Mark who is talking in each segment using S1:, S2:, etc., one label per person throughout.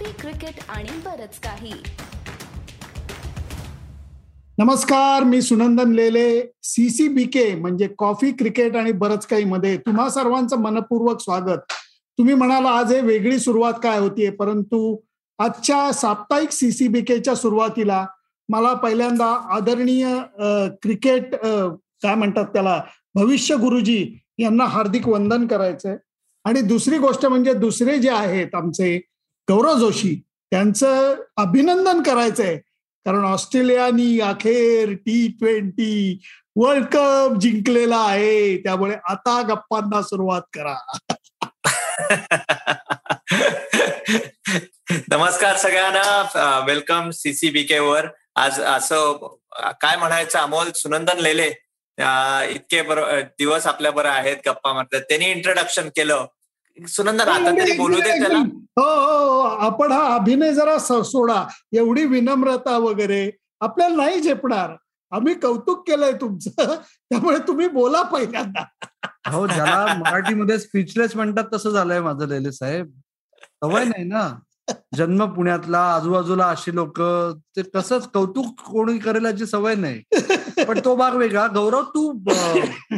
S1: Coffee cricket आणि बरच काही.
S2: नमस्कार मी सुनंदन लेले. सीसीबीके म्हणजे कॉफी क्रिकेट आणि बरंच काही मध्ये तुम्हा सर्वांचं मनपूर्वक स्वागत. तुम्ही म्हणाला आज हे वेगळी सुरुवात काय होतीये? परंतु आजच्या साप्ताहिक सीसीबी केच्या सुरुवातीला मला पहिल्यांदा आदरणीय क्रिकेट काय म्हणतात त्याला भविष्य गुरुजी यांना हार्दिक वंदन करायचंय. आणि दुसरी गोष्ट म्हणजे दुसरे जे आहेत आमचे गौरव जोशी त्यांचं अभिनंदन करायचंय. कारण ऑस्ट्रेलियानी अखेर टी ट्वेंटी वर्ल्ड कप जिंकलेला आहे. त्यामुळे आता गप्पांना सुरुवात करा.
S3: नमस्कार सगळ्यांना. वेलकम सीसीबीके वर. आज असं काय म्हणायचं अमोल सुनंदन लेले इतके बरोबर दिवस आपल्या बरं आहेत गप्पा मारतात. त्यांनी इंट्रोडक्शन केलं. सुनंदन आता तरी बोलू दे त्याला.
S2: हो हो आपण हा अभिनय जरा सोडा. एवढी विनम्रता वगैरे. आपल्याला नाही झेपणार. आम्ही कौतुक केलंय तुमचं. त्यामुळे तुम्ही बोला पहिल्यांदा.
S4: हो ज्याला मराठीमध्ये स्पीचलेस म्हणतात तसं झालंय माझं लेले साहेब. सवय नाही ना. जन्म पुण्यातला आजूबाजूला अशी लोक ते तसंच कौतुक कोणी करेल याची सवय नाही. पण तो भाग वेगळा. गौरव तू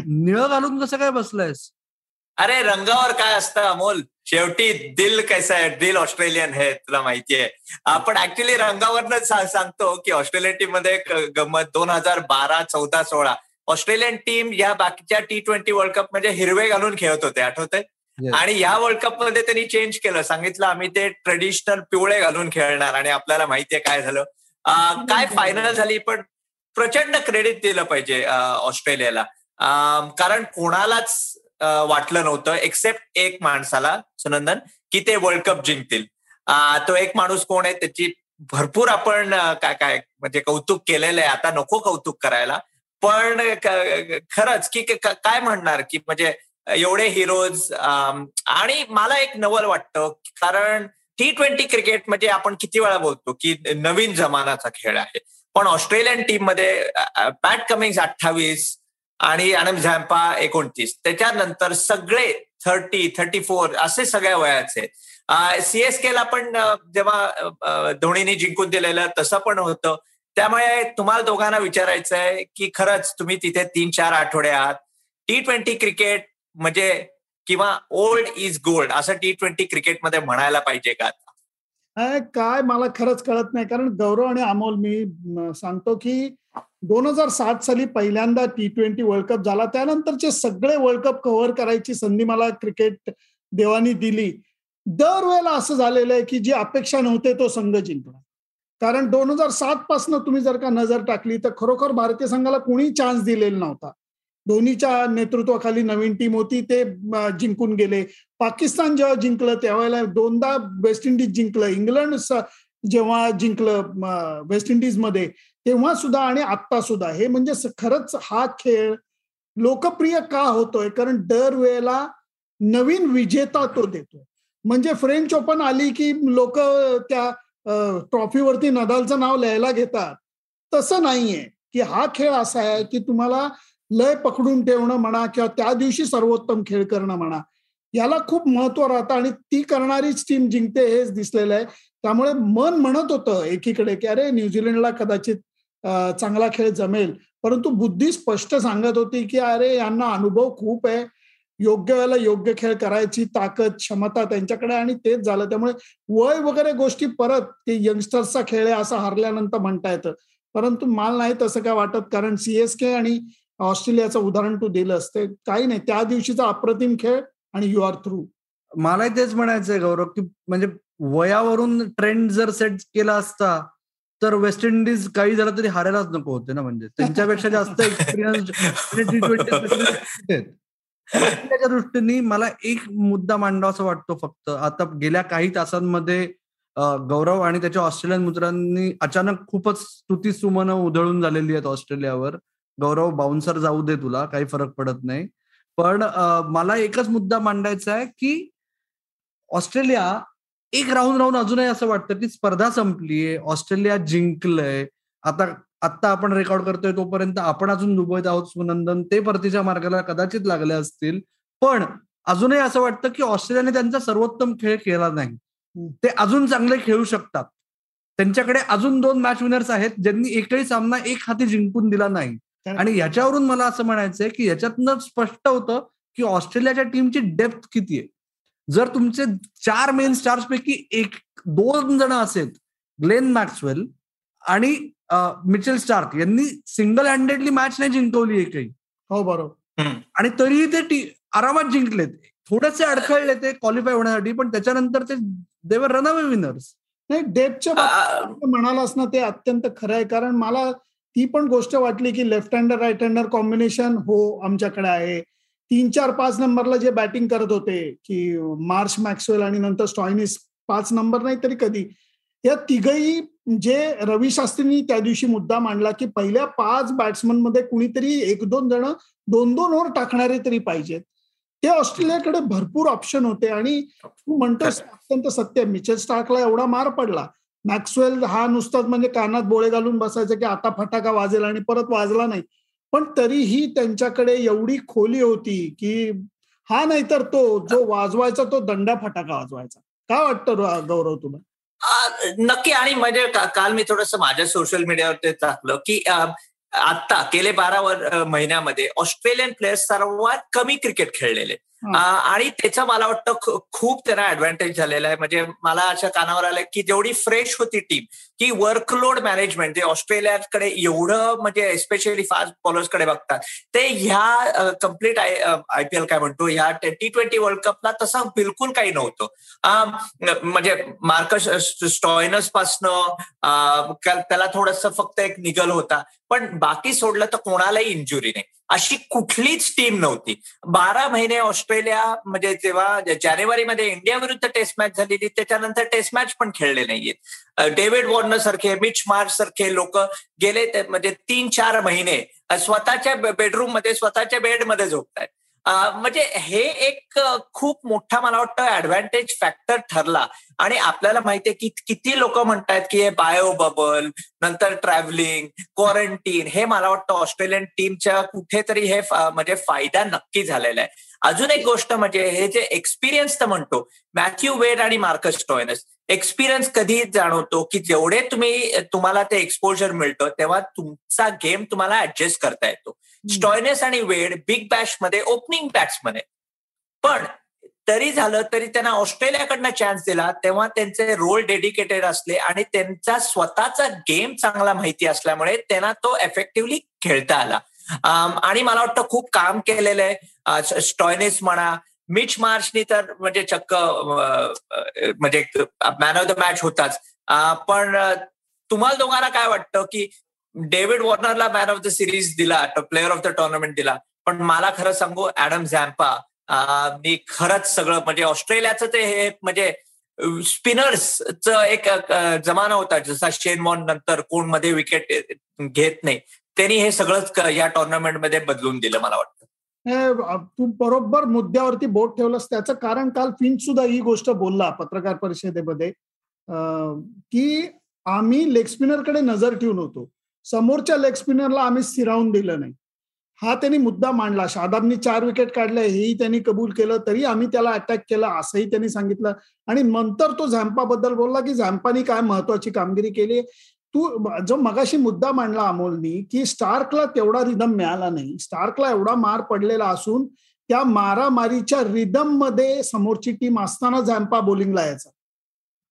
S4: निळ घालून कसं काय बसलायस?
S3: अरे रंगावर काय असतं अमोल? शेवटी दिल कैसा आहे दिल ऑस्ट्रेलियन आहे तुला माहितीये आपण ऍक्च्युली रंगावरच सांगतो की ऑस्ट्रेलियन टीममध्ये गमत दोन हजार बारा चौदा सोळा. ऑस्ट्रेलियन टीम या बाकीच्या टी ट्वेंटी वर्ल्ड कप म्हणजे हिरवे घालून खेळत होते आठवते आणि या वर्ल्ड कपमध्ये त्यांनी चेंज केलं. सांगितलं आम्ही ते ट्रेडिशनल पिवळे घालून खेळणार आणि आपल्याला माहितीये काय झालं. काय फायनल झाली? पण प्रचंड क्रेडिट दिलं पाहिजे ऑस्ट्रेलियाला. कारण कोणालाच वाटलं नव्हतं एक्सेप्ट एक माणसाला सुनंदन की ते वर्ल्ड कप जिंकतील. तो एक माणूस कोण आहे त्याची भरपूर आपण काय काय म्हणजे कौतुक केलेलं आहे. आता नको कौतुक करायला. पण खरंच की काय म्हणणार की म्हणजे एवढे हिरोज आणि मला एक नवल वाटतं कारण टी ट्वेंटी क्रिकेट म्हणजे आपण किती वेळा बोलतो की नवीन जमानाचा खेळ आहे. पण ऑस्ट्रेलियन टीममध्ये पॅट कमिंग्स अठ्ठावीस आणि आनंद झॅम्पा एकोणतीस. त्याच्यानंतर सगळे थर्टी थर्टी फोर असे सगळ्या वयाचे. सीएसकेला पण जेव्हा धोनीने जिंकून दिलेलं तसं पण होतं. त्यामुळे तुम्हाला दोघांना विचारायचं आहे की खरंच तुम्ही तिथे तीन चार आठवडे आहात. टी ट्वेंटी क्रिकेट म्हणजे किंवा ओल्ड इज गोल्ड असं टी ट्वेंटी क्रिकेटमध्ये म्हणायला पाहिजे का
S2: आता? काय? मला खरंच कळत नाही. कारण गौरव आणि अमोल मी सांगतो की दोन हजार सात साली पहिल्यांदा टी ट्वेंटी वर्ल्ड कप झाला. त्यानंतरचे सगळे वर्ल्ड कप कव्हर करायची संधी मला क्रिकेट देवानी दिली. दरवेळेला असं झालेलं आहे की जी अपेक्षा नव्हते तो संघ जिंकला. कारण दोन हजार सात पासून तुम्ही जर का नजर टाकली तर खरोखर भारतीय संघाला कोणी चान्स दिलेला नव्हता. धोनीच्या नेतृत्वाखाली नवीन टीम होती ते जिंकून गेले. पाकिस्तान जेव्हा जिंकलं त्यावेळेला दोनदा वेस्ट इंडिज जिंकलं. इंग्लंड जेव्हा जिंकलं वेस्ट इंडिजमध्ये तेव्हा सुद्धा आणि आत्ता सुद्धा. हे म्हणजे खरंच हा खेळ लोकप्रिय का होतोय? कारण दरवेळेला नवीन विजेता तो देतो म्हणजे फ्रेंच ओपन आली की लोक त्या ट्रॉफीवरती नदालचं नाव लिहायला घेतात. तसं नाहीये की हा खेळ असा आहे की तुम्हाला लय पकडून ठेवणं म्हणा किंवा त्या दिवशी सर्वोत्तम खेळ करणं म्हणा याला खूप महत्त्व राहतं आणि ती करणारीच टीम जिंकते हेच दिसलेलं आहे. त्यामुळे मन म्हणत होतं एकीकडे की अरे न्यूझीलंडला कदाचित चांगला खेळ जमेल. परंतु बुद्धी स्पष्ट सांगत होती की अरे यांना अनुभव खूप आहे. योग्य वेळेला योग्य खेळ करायची ताकद क्षमता त्यांच्याकडे आणि तेच झालं. त्यामुळे वय वगैरे गोष्टी परत ते यंगस्टर्सचा खेळ आहे असं हरल्यानंतर म्हणता येतं. परंतु मला नाही तसं काय वाटत. कारण सीएसके आणि ऑस्ट्रेलियाचं उदाहरण तू दिलं असते. काही नाही. त्या दिवशीचा अप्रतिम खेळ आणि यू आर थ्रू.
S4: मलाही तेच म्हणायचंय गौरव की म्हणजे वयावरून ट्रेंड जर सेट केला असता तर वेस्ट इंडिज काही झालं तरी हारायलाच नको होते ना म्हणजे. त्यांच्यापेक्षा जास्त एक्सपिरियन्स त्याच्या दृष्टीने मला एक मुद्दा मांडावा असं वाटतो फक्त. आता गेल्या काही तासांमध्ये गौरव आणि त्याच्या ऑस्ट्रेलियन मित्रांनी अचानक खूपच स्तुती सुमनं उधळून झालेली आहेत ऑस्ट्रेलियावर. गौरव बाउन्सर जाऊ दे तुला काही फरक पडत नाही. पण मला एकच मुद्दा मांडायचा आहे की ऑस्ट्रेलिया एक राहून राहून अजूनही असं वाटतं की स्पर्धा संपलीये ऑस्ट्रेलिया जिंकलंय. आता आत्ता आपण रेकॉर्ड करतोय तोपर्यंत आपण अजून दुबईत आहोत सुनंदन. ते परतीच्या मार्गाला कदाचित लागले असतील. पण अजूनही असं वाटतं की ऑस्ट्रेलियाने त्यांचा सर्वोत्तम खेळ केला नाही. ते अजून चांगले खेळू शकतात. त्यांच्याकडे अजून दोन मॅच विनर्स आहेत ज्यांनी एकही सामना एक हाती जिंकून दिला नाही. आणि याच्यावरून मला असं म्हणायचंय की याच्यातनं स्पष्ट होतं की ऑस्ट्रेलियाच्या टीमची डेप्थ किती आहे. जर तुमचे चार मेन स्टार्स पैकी एक दोन जण असेल ग्लेन मॅक्सवेल आणि मिचेल स्टार्क यांनी सिंगल हँडेडली मॅच नाही जिंकवली एकही.
S2: हो बरोबर.
S4: आणि तरीही ते टी आरामात जिंकलेत. थोडेसे अडखळले ते क्वालिफाय होण्यासाठी पण त्याच्यानंतर ते देवर रन अवे विनर्स
S2: नाही डेपच्या म्हणालास ना ते अत्यंत खरं आहे. कारण मला ती पण गोष्ट वाटली की left hander right hander combination हो आमच्याकडे आहे. तीन चार पाच नंबरला जे बॅटिंग करत होते की मार्च मॅक्सवेल आणि नंतर स्टॉइनिस पाच नंबर नाही तरी कधी. या तिघही जे रवी शास्त्रींनी त्या दिवशी मुद्दा मांडला की पहिल्या पाच बॅट्समनमध्ये कुणीतरी एक दोन जण दोन दोन ओव्हर टाकणारे तरी पाहिजेत. ते ऑस्ट्रेलियाकडे भरपूर ऑप्शन होते आणि तू म्हणतोस अत्यंत सत्य मिचेल स्टार्कला एवढा मार पडला. मॅक्सवेल हा नुसताच म्हणजे कानात बोळे घालून बसायचं की आता फटाका वाजेल आणि परत वाजला नाही. पण तरीही त्यांच्याकडे एवढी खोली होती की हा नाही तर तो जो वाजवायचा तो दंडा फटाका वाजवायचा. काय वाटतं गौरव तुला?
S3: नक्की आणि म्हणजे काल मी थोडस माझ्या सोशल मीडियावर ते टाकलं की आता गेले बारा महिन्यामध्ये ऑस्ट्रेलियन प्लेयर्स सर्वात कमी क्रिकेट खेळलेले. आणि त्याचं मला वाटतं खूप त्यांना ऍडव्हान्टेज झालेला आहे. म्हणजे मला अशा कानावर आलं की जेवढी फ्रेश होती टीम की वर्कलोड मॅनेजमेंट जे ऑस्ट्रेलियाकडे एवढं म्हणजे एस्पेशली फास्ट बॉलर्सकडे बघतात ते ह्या complete I I P L काय म्हणतो ह्या टी ट्वेंटी वर्ल्ड कपला तसं बिलकुल काही नव्हतं. म्हणजे मार्कस स्टॉयनस पासनं त्याला थोडस फक्त एक निगल होता. पण बाकी सोडलं तर कोणालाही इंजुरी नाही. अशी कुठलीच टीम नव्हती. बारा महिने ऑस्ट्रेलिया म्हणजे जेव्हा जानेवारीमध्ये इंडिया विरुद्ध टेस्ट मॅच झालेली त्याच्यानंतर टेस्ट मॅच पण खेळले नाहीयेत. डेव्हिड वॉर्नर सारखे मिच मार्च सारखे लोक गेले म्हणजे तीन चार महिने स्वतःच्या बेडरूममध्ये स्वतःच्या बेडमध्ये झोपतायत. म्हणजे हे एक खूप मोठा मला वाटतं ऍडव्हान्टेज फॅक्टर ठरला. आणि आपल्याला माहितीये की किती लोक म्हणतात की हे बायो बबल नंतर ट्रॅव्हलिंग क्वारंटीन हे मला वाटतं ऑस्ट्रेलियन टीमच्या कुठेतरी हे म्हणजे फायदा नक्की झालेला आहे. अजून एक गोष्ट म्हणजे हे जे एक्सपिरियन्स तर म्हणतो मॅथ्यू वेड आणि मार्कस टॉयनस एक्सपिरियन्स कधी जाणवतो की जेवढे तुम्ही तुम्हाला ते एक्सपोजर मिळतं तेव्हा तुमचा गेम तुम्हाला ऍडजस्ट करता येतो. स्टॉयनेस आणि वेड बिग बॅशमध्ये ओपनिंग बॅट्समन आहे पण तरी झालं तरी त्यांना ऑस्ट्रेलियाकडनं चान्स दिला तेव्हा त्यांचे रोल डेडिकेटेड असले आणि त्यांचा स्वतःचा गेम चांगला माहिती असल्यामुळे त्यांना तो एफेक्टिव्हली खेळता आला. आणि मला वाटतं खूप काम केलेलं आहे. स्टॉयनेस म्हणा मिच मार्चनी तर म्हणजे चक्क म्हणजे मॅन ऑफ द मॅच होताच. पण तुम्हाला दोघांना काय वाटतं की डेव्हिड वॉर्नरला मॅन ऑफ द सिरीज दिला प्लेअर ऑफ द टुर्नामेंट दिला. पण मला खरं सांगू ऍडम झॅम्पा मी खरंच सगळं म्हणजे ऑस्ट्रेलियाचं ते हे म्हणजे स्पिनर्सचं एक जमाना होता जसा शेन वॉन नंतर कोणमध्ये विकेट घेत नाही. त्यांनी हे सगळंच या टुर्नामेंटमध्ये बदलून दिलं मला वाटतं.
S2: तू बरोबर मुद्द्यावरती बोट ठेवलंस. त्याचं कारण काल फिंच सुद्धा ही गोष्ट बोलला पत्रकार परिषदेमध्ये की आम्ही लेग स्पिनरकडे नजर ठेवून होतो. समोरच्या लेग स्पिनरला आम्ही स्थिरावून दिलं नाही. हा त्यांनी मुद्दा मांडला. शादाबनी चार विकेट काढल्या हेही त्यांनी कबूल केलं तरी आम्ही त्याला अटॅक केला असंही त्यांनी सांगितलं. आणि नंतर तो झॅम्पाबद्दल बोलला की झॅम्पानी काय महत्वाची कामगिरी केली तू जो मगाशी मुद्दा मांडला अमोलनी की स्टार्कला तेवढा रिदम मिळाला नाही. स्टार्कला एवढा मार पडलेला असून त्या मारामारीच्या रिदममध्ये समोरची टीम असताना झॅम्पा बोलिंगला यायचा.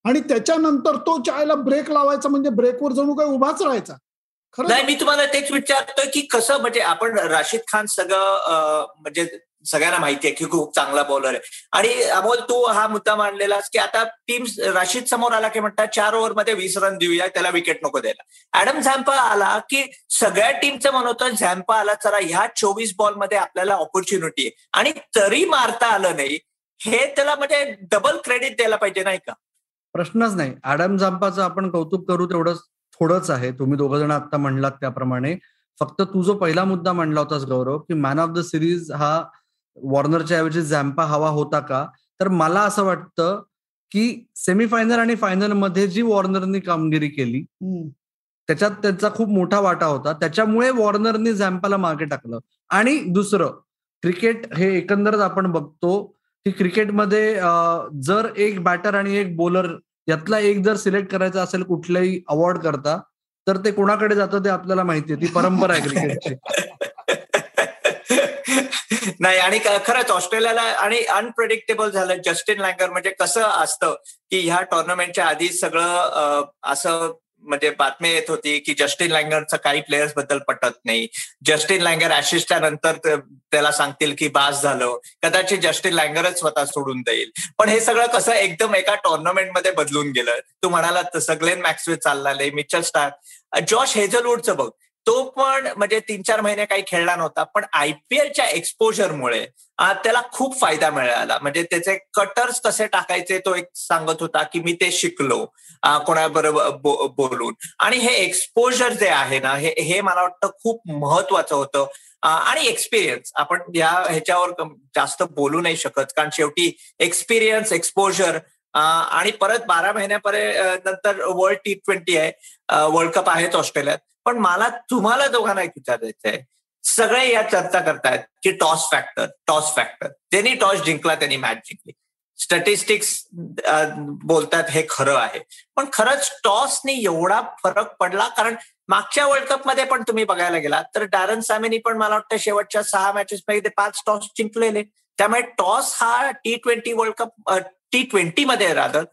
S2: आणि त्याच्यानंतर तो चायला ब्रेक लावायचा म्हणजे ब्रेकवर जणू काही उभाच राहायचा.
S3: नाही मी तुम्हाला तेच विचारतोय की कसं म्हणजे आपण राशीद खान सगळं म्हणजे सगळ्यांना माहिती आहे की खूप चांगला बॉलर आहे. आणि अमोल तू हा मुद्दा मांडलेलास की आता टीम राशीद समोर आला की म्हणतात चार ओव्हरमध्ये वीस रन देऊया त्याला विकेट नको द्यायला. ऍडम झॅम्पा आला की सगळ्या टीमचं म्हणत होतं झॅम्पा आला चला ह्या चोवीस बॉलमध्ये आपल्याला ऑपॉर्च्युनिटी आहे. आणि तरी मारता आलं नाही हे त्याला म्हणजे डबल क्रेडिट द्यायला पाहिजे नाही का?
S4: प्रश्नच नाही. ऍडम झांपाचं आपण कौतुक करू तेवढंच थोडंच आहे. तुम्ही दोघ जण आता म्हणलात त्याप्रमाणे. फक्त तू जो पहिला मुद्दा मांडला होतास गौरव की मॅन ऑफ द सिरीज हा वॉर्नरच्या ऐवजी झॅम्पा हवा होता का? तर मला असं वाटतं की सेमीफायनल आणि फायनलमध्ये जी वॉर्नरनी कामगिरी केली त्याच्यात त्यांचा खूप मोठा वाटा होता. त्याच्यामुळे वॉर्नरनी झॅम्पाला मागे टाकलं. आणि दुसरं क्रिकेट हे एकंदरच आपण बघतो की क्रिकेटमध्ये जर एक बॅटर आणि एक बॉलर यातला एक जर सिलेक्ट करायचा असेल कुठल्याही अवॉर्ड करता तर ते कोणाकडे जातं ते आपल्याला माहितीये ती परंपरा आहे क्रिकेटची.
S3: नाही आणि खरंच ऑस्ट्रेलियाला आणि अनप्रेडिक्टेबल झालं. जस्टिन लँगर म्हणजे कसं असतं की ह्या टुर्नामेंटच्या आधी सगळं असं म्हणजे बातमी येत होती की जस्टिन लँगरचं काही प्लेयर्सबद्दल पटत नाही. जस्टिन लँगर ऍशिसच्या नंतर त्याला सांगतील की बास झालं. कदाचित जस्टिन लँगरच स्वतः सोडून देईल. पण हे सगळं कसं एकदम एका टुर्नामेंटमध्ये बदलून गेलं. तू म्हणाला तसं ग्लेन मॅक्सवे चाललाय मिचल स्टार. जॉश हेझलवूडचं बघ. तो पण म्हणजे तीन चार महिने काही खेळला नव्हता पण आयपीएलच्या एक्सपोजरमुळे त्याला खूप फायदा मिळाला. म्हणजे त्याचे कटर्स कसे टाकायचे तो एक सांगत होता की मी ते शिकलो कोणाबरोबर बोलून. आणि हे एक्सपोजर जे आहे ना हे हे मला वाटतं खूप महत्वाचं होतं. आणि एक्सपिरियन्स आपण या ह्याच्यावर जास्त बोलू नाही शकत कारण शेवटी एक्सपिरियन्स एक्सपोजर आणि परत बारा महिन्यापर्यंत नंतर वर्ल्ड टी ट्वेंटी आहे. वर्ल्ड कप आहेच ऑस्ट्रेलियात. पण मला तुम्हाला दोघांना एक विचारायचं आहे. सगळे या चर्चा करतायत की टॉस फॅक्टर टॉस फॅक्टर. ज्यांनी टॉस जिंकला त्यांनी मॅच जिंकली. स्टॅटिस्टिक्स बोलतात हे खरं आहे. पण खरंच टॉसने एवढा फरक पडला कारण मागच्या वर्ल्ड कपमध्ये पण तुम्ही बघायला गेला तर डॅरन सॅमेनी पण मला वाटतं शेवटच्या सहा मॅचेस मध्ये पाच टॉस जिंकलेले. त्यामुळे टॉस हा T twenty world cup T twenty मध्ये राहतं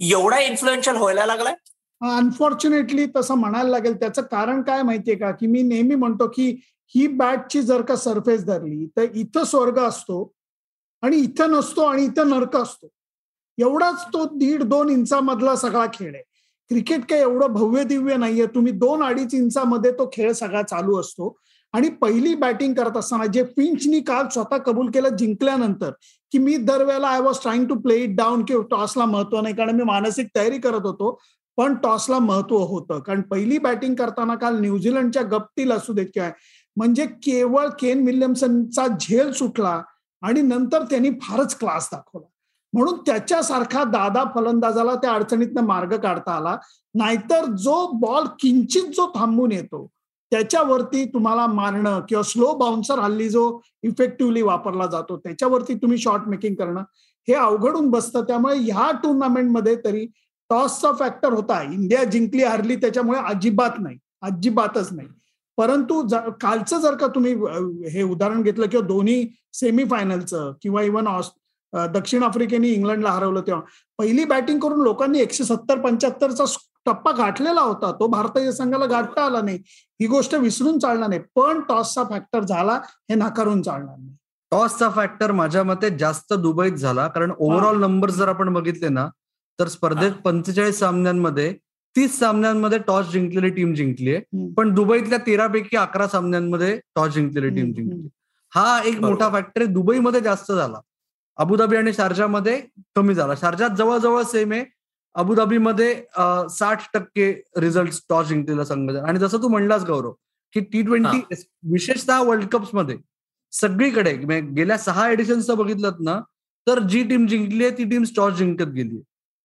S3: एवढा इन्फ्लुएन्शियल व्हायला लागलाय.
S2: अनफॉर्च्युनेटली तसं म्हणायला लागेल त्याचं कारण काय माहितीये का? की मी नेहमी म्हणतो की ही बॅटची जर का सरफेस धरली तर इथं स्वर्ग असतो आणि इथं नसतो आणि इथं नरक असतो. एवढाच तो दीड दोन इंचामधला सगळा खेळ आहे. क्रिकेट काय एवढं भव्य दिव्य नाहीये. तुम्ही दोन अडीच इंचामध्ये तो खेळ सगळा चालू असतो. आणि पहिली बॅटिंग करत असताना जे पिंचनी काल स्वतः कबूल केलं जिंकल्यानंतर की मी दरवेळेला I was trying to play it down की टॉसला महत्त्व नाही कारण मी मानसिक तयारी करत होतो. पण टॉसला महत्त्व होतं. कारण पहिली बॅटिंग करताना काल न्यूझीलंडच्या गप्तील असू देत किंवा म्हणजे केवळ केन विल्यमसनचा झेल सुटला आणि नंतर त्यांनी फारच क्लास दाखवला. म्हणून त्याच्यासारखा दादा फलंदाजाला त्या अडचणीतनं मार्ग काढता आला. नाहीतर जो बॉल किंचित जो थांबून येतो त्याच्यावरती तुम्हाला मारणं किंवा स्लो बाउन्सर हल्ली जो इफेक्टिव्हली वापरला जातो त्याच्यावरती तुम्ही शॉर्ट मेकिंग करणं हे अवघडून बसतं. त्यामुळे ह्या टुर्नामेंटमध्ये तरी टॉसचा फॅक्टर होता. इंडिया जिंकली हरली त्याच्यामुळे अजिबात नाही. अजिबातच नाही. परंतु कालचं जर का तुम्ही हे उदाहरण घेतलं किंवा दोन्ही सेमीफायनलचं किंवा इव्हन दक्षिण आफ्रिकेने इंग्लंडला हरवलं तेव्हा पहिली बॅटिंग करून लोकांनी एकशे सत्तर पंच्याहत्तरचा टप्पा गाठलेला होता. तो भारतीय संघाला गाठता आला नाही. ही गोष्ट विसरून चालणार नाही. पण टॉसचा फॅक्टर झाला हे नाकारून चालणार नाही.
S4: टॉसचा फॅक्टर माझ्या मते जास्त दुबईत झाला. कारण ओव्हरऑल नंबर जर आपण बघितले ना तर स्पर्धेत पंचेचाळीस सामन्यांमध्ये तीस सामन्यांमध्ये टॉस जिंकलेली टीम जिंकली आहे पण दुबईतल्या तेरापैकी अकरा सामन्यांमध्ये टॉस जिंकलेली टीम जिंकली हा एक मोठा फॅक्टर दुबईमध्ये जास्त झाला. अबुधाबी आणि शारजामध्ये कमी झाला. शारजात जवळजवळ सेम आहे. अबुधाबीमध्ये साठ टक्के रिझल्ट टॉस जिंकलेला संघ आणि जसं तू म्हणलास गौरव की टी ट्वेंटी विशेषतः वर्ल्ड कप्समध्ये सगळीकडे गेल्या सहा एडिशन्सचं बघितलं ना तर जी टीम जिंकली आहे ती टीम टॉस जिंकत गेली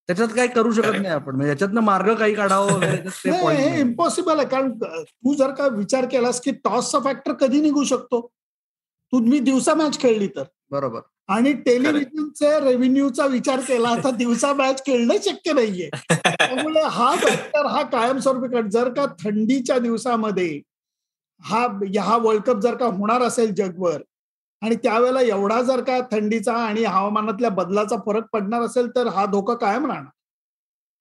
S4: त्याच्यात काही करू शकत नाही आपण. म्हणजे याच्यातनं मार्ग काही काढावं
S2: हे इम्पॉसिबल आहे. कारण तू जर का विचार केलास की टॉसचा फॅक्टर कधी निघू शकतो? तुम्ही दिवसा मॅच खेळली तर.
S4: बरोबर.
S2: आणि टेलिव्हिजनचे रेव्हेन्यूचा विचार केला तर दिवसा मॅच खेळणं शक्य नाहीये. त्यामुळे हा फॅक्टर हा कायमस्वरूपी जर का थंडीच्या दिवसामध्ये हा हा वर्ल्ड कप जर का होणार असेल जगभर आणि त्यावेळेला एवढा जर का थंडीचा आणि हवामानातल्या बदलाचा फरक पडणार असेल तर हा धोका कायम राहणार.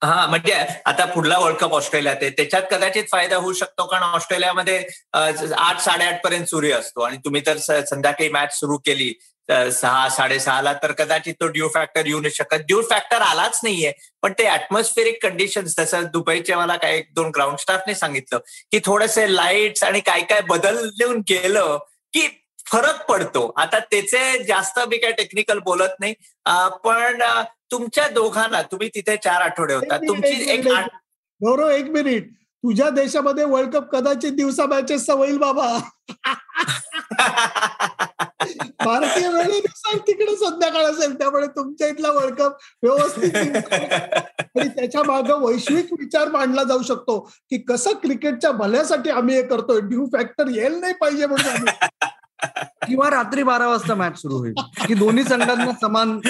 S3: हा म्हणजे आता पुढला वर्ल्ड कप ऑस्ट्रेलियात आहे. त्याच्यात कदाचित फायदा होऊ शकतो कारण ऑस्ट्रेलियामध्ये आठ साडेआठ पर्यंत सूर्य असतो. आणि तुम्ही तर संध्याकाळी मॅच सुरू केली सहा साडेसहाला तर कदाचित तो ड्यू फॅक्टर येऊ नाही शकत. ड्यू फॅक्टर आलाच नाहीये पण ते ऍटमॉस्फेरिक कंडिशन तसं दुबईचे मला काही एक दोन ग्राउंड स्टाफने सांगितलं की थोडेसे लाईट्स आणि काय काय बदल देऊन गेलं की फरक पडतो. आता त्याचे जास्त मी काय टेक्निकल बोलत नाही. पण तुमच्या दोघांना तुम्ही तिथे चार आठवडे होता. तुमची एक
S2: गौरव एक मिनिट. तुझ्या देशामध्ये वर्ल्ड कप कदाचित दिवसा मॅचेस होईल बाबा. भारतीय वेळेनुसार तिकडे संध्याकाळ असेल त्यामुळे तुमच्या इथला वर्ल्ड कप व्यवस्थित आणि त्याच्यामागे वैश्विक विचार मांडला जाऊ शकतो की कसं क्रिकेटच्या भल्यासाठी आम्ही हे करतोय. ड्यू फॅक्टर येईल नाही पाहिजे म्हणून
S4: किंवा रात्री बारा वाजता मॅच सुरू होईल. की दोन्ही संघांना समान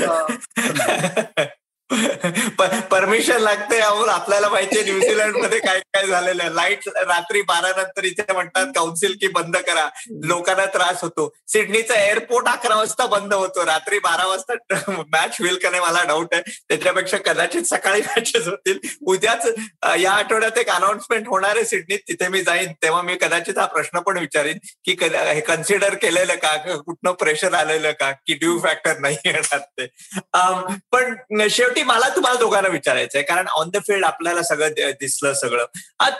S3: परमिशन लागते अहून आपल्याला माहितीये न्यूझीलंडमध्ये काय काय झालेलं आहे. लाइट रात्री बारा नंतर इथे म्हणतात काउन्सिल की बंद करा. लोकांना त्रास होतो. सिडनीचा एअरपोर्ट अकरा वाजता बंद होतो. रात्री बारा वाजता मॅच होईल का नाही मला डाऊट आहे. त्याच्यापेक्षा कदाचित सकाळी मॅचेस होतील. उद्याच या आठवड्यात एक अनाउन्समेंट होणार आहे सिडनीत तिथे मी जाईन. तेव्हा मी कदाचित हा प्रश्न पण विचारीन की कदा- हे कन्सिडर केलेलं का? कुठनं प्रेशर आलेलं का? की ड्यू फॅक्टर नाही येणार ते. पण शेवटी मला तुम्हाला दोघांना विचारायचं आहे कारण ऑन द फील्ड आपल्याला सगळं दिसलं सगळं.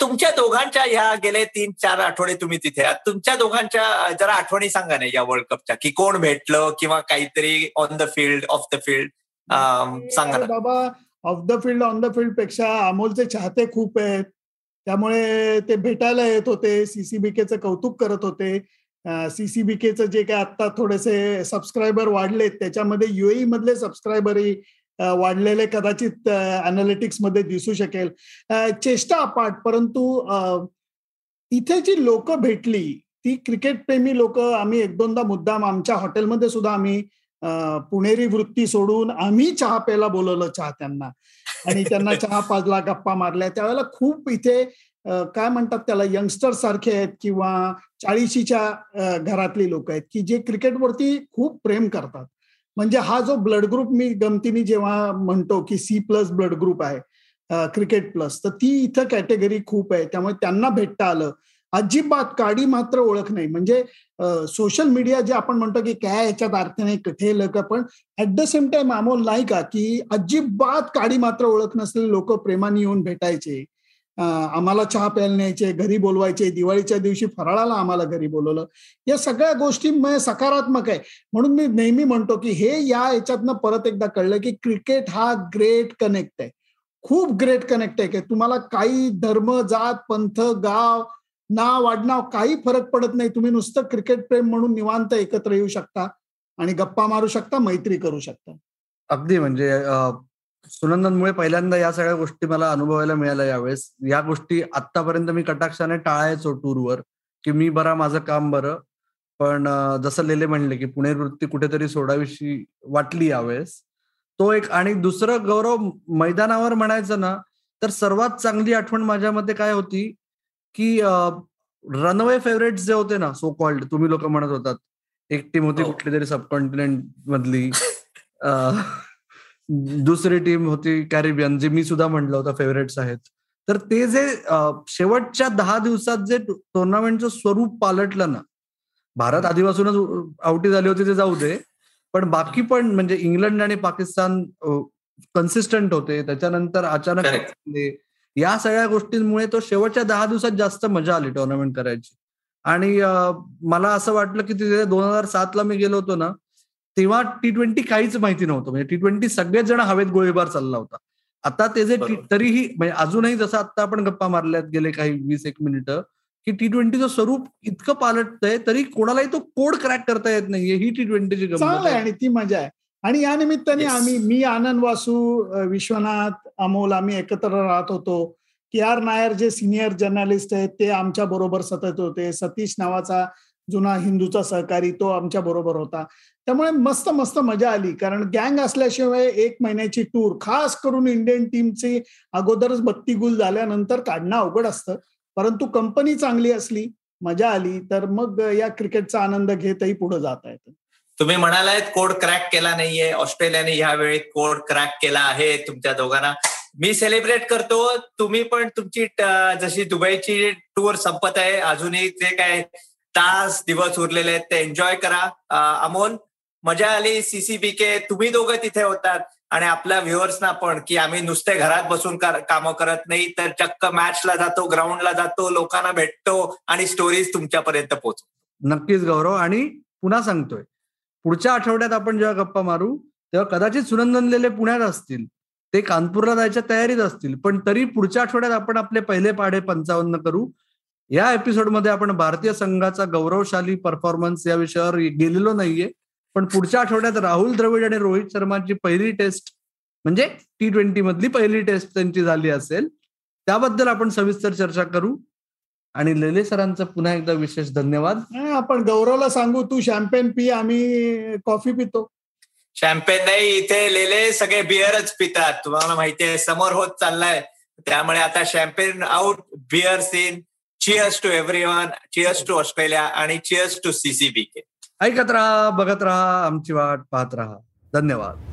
S3: तुमच्या दोघांच्या ह्या गेले तीन चार आठवडे तुम्ही तिथे. तुमच्या दोघांच्या जरा आठवणी सांगा ना या वर्ल्ड कपच्या की कोण भेटलं किंवा काहीतरी on the field off the field सांगा ना.
S2: बाबा off the field on the फील्डपेक्षा अमोलचे चाहते खूप आहेत. त्यामुळे ते भेटायला येत होते सीसीबीकेचं कौतुक करत होते. सीसीबीकेचं जे काय आता थोडेसे सबस्क्रायबर वाढलेत त्याच्यामध्ये युएई मधले सबस्क्रायबरही वाढलेले कदाचित अनालिटिक्समध्ये दिसू शकेल. चेष्टा अपाट परंतु इथे जी लोक भेटली ती क्रिकेट प्रेमी लोक आम्ही एक दोनदा मुद्दाम आमच्या हॉटेलमध्ये सुद्धा आम्ही पुणेरी वृत्ती सोडून आम्ही चहा प्यायला बोलवलं चाहत्यांना आणि त्यांना चहा पाजला गप्पा मारल्या. त्यावेळेला खूप इथे काय म्हणतात त्याला यंगस्टर सारखे आहेत किंवा चाळीशीच्या घरातली लोक आहेत की जे क्रिकेटवरती खूप प्रेम करतात. म्हणजे हा जो ब्लड ग्रुप मी गमतीने जेव्हा म्हणतो की सी प्लस ब्लड ग्रुप आहे क्रिकेट प्लस तर ती इथं कॅटेगरी खूप आहे. त्यामुळे त्यांना भेटता आलं. अजिबात काडी मात्र ओळख नाही. म्हणजे सोशल मीडिया जे आपण म्हणतो की काय याच्यात अर्थ नाही कठे लोक पण at the same time Amol नाही का की अजिबात काडी मात्र ओळख नसलेले लोक प्रेमाने येऊन भेटायचे. आम्हाला चहा प्यायला न्यायचे घरी बोलवायचे दिवाळीच्या दिवशी फराळाला आम्हाला घरी बोलवलं. या सगळ्या गोष्टी सकारात्मक आहे. म्हणून मी नेहमी म्हणतो की हे या याच्यातनं परत एकदा कळलं की क्रिकेट हा ग्रेट कनेक्ट आहे. खूप ग्रेट कनेक्ट आहे की तुम्हाला काही धर्म जात पंथ गाव नाव आडनाव काही फरक पडत नाही. तुम्ही नुसतं क्रिकेट प्रेम म्हणून निवांत एकत्र येऊ शकता आणि गप्पा मारू शकता मैत्री करू शकता.
S4: अगदी म्हणजे अं, सुनंदनमुळे पहिल्यांदा या सगळ्या गोष्टी मला अनुभवायला मिळाल्या यावेळेस. या गोष्टी आतापर्यंत मी कटाक्षाने टाळायचो टूरवर की मी बरा माझं काम बरं. पण जसं लेले म्हणले की पुणे वृत्ती कुठेतरी सोडावीशी वाटली यावेळेस. तो एक आणि दुसरं गौरव मैदानावर म्हणायचं ना तर सर्वात चांगली आठवण माझ्या मते काय होती की रनवे फेवरेट जे होते ना सो कॉल्ड तुम्ही लोक म्हणत होतात एक टीम होती
S3: हो.
S4: कुठली तरी सबकॉन्टिनेंट मधली दुसरी टीम होती कॅरिबियन जे मी सुद्धा म्हटलं होतं फेवरेट्स आहेत तर ते जे शेवटच्या दहा दिवसात जे टुर्नामेंटचं स्वरूप पालटलं ना भारत आधीपासूनच आउटी झाली होती ते जाऊ दे पण बाकी पण म्हणजे इंग्लंड आणि पाकिस्तान कन्सिस्टंट होते त्याच्यानंतर अचानक. झाले. या सगळ्या गोष्टींमुळे तो शेवटच्या दहा दिवसात जास्त मजा आली टुर्नामेंट करायची आणि मला असं वाटलं की तिथे दोन हजार सातला मी गेलो होतो ना तेव्हा टी ट्वेंटी काहीच माहिती नव्हतं. म्हणजे टी ट्वेंटी सगळेच जण हवेत गोळीबार चालला होता. आता ते जे. तरीही म्हणजे अजूनही जसं आता आपण गप्पा मारल्यात गेले काही वीस एक मिनिटं की टी ट्वेंटीचं स्वरूप इतकं पालटतंय तरी कोणालाही तो कोड क्रॅक करता येत नाहीये. ही टी ट्वेंटीची गंमत
S2: आहे. आणि ती मजा आहे. आणि या निमित्ताने. आम्ही मी आनंद वासू विश्वनाथ अमोल आम्ही एकत्र राहत होतो. के आर नायर जे सिनियर जर्नलिस्ट आहेत ते आमच्या बरोबर सतत होते. सतीश नावाचा जुना हिंदूचा सहकारी तो आमच्या बरोबर होता. त्यामुळे मस्त मस्त मजा आली. कारण गँग असल्याशिवाय एक महिन्याची टूर खास करून इंडियन टीमची अगोदरच बत्तीगुल झाल्यानंतर काढणं अवघड असतं. परंतु कंपनी चांगली असली मजा आली तर मग या क्रिकेटचा आनंद घेतही पुढे जाता येतं.
S3: तुम्ही म्हणालात कोड क्रॅक केला नाहीये. ऑस्ट्रेलियाने ह्यावेळी कोड क्रॅक केला आहे तुमच्या दोघांना. मी सेलिब्रेट करतो. तुम्ही पण तुमची जशी दुबईची टूर संपत आहे अजूनही जे काय तास दिवस उरलेले आहेत. ते एन्जॉय करा. अमोल मजा आली सीसीबी के तुम्ही दोघं तिथे होतात. आणि आपल्या व्ह्युअर्सना पण की आम्ही नुसते घरात बसून कामं करत नाही तर चक्क मॅचला जातो ग्राउंडला जातो लोकांना भेटतो आणि स्टोरीज तुमच्यापर्यंत पोहोचतो
S4: नक्कीच गौरव. आणि पुन्हा सांगतोय पुढच्या आठवड्यात आपण जेव्हा गप्पा मारू तेव्हा कदाचित सुनंदनलेले पुण्यात असतील ते कानपूरला जायच्या तयारीत असतील पण तरी पुढच्या आठवड्यात आपण आपले पहिले पाढे पंचावन्न करू. या एपिसोडमध्ये आपण भारतीय संघाचा गौरवशाली परफॉर्मन्स या विषयावर गेलेलो नाहीये. पण पुढच्या आठवड्यात राहुल द्रविड आणि रोहित शर्माची पहिली टेस्ट म्हणजे टी ट्वेंटी मधली पहिली टेस्ट त्यांची झाली असेल त्याबद्दल आपण सविस्तर चर्चा करू. आणि लेले सरांचं पुन्हा एकदा विशेष धन्यवाद.
S2: हा, आपण गौरवला सांगू तू शॅम्पेन पी आम्ही कॉफी पितो.
S3: शॅम्पेन नाही इथे लेले सगळे बिअरच पितात. तुम्हाला माहिती आहे समोर होत चाललाय. त्यामुळे आता champagne out beer scene cheers to everyone cheers to Australia आणि चिअर्स टू सीसीबी के
S4: ऐकत राहा बघत राहा आमची वाट पाहत राहा. धन्यवाद.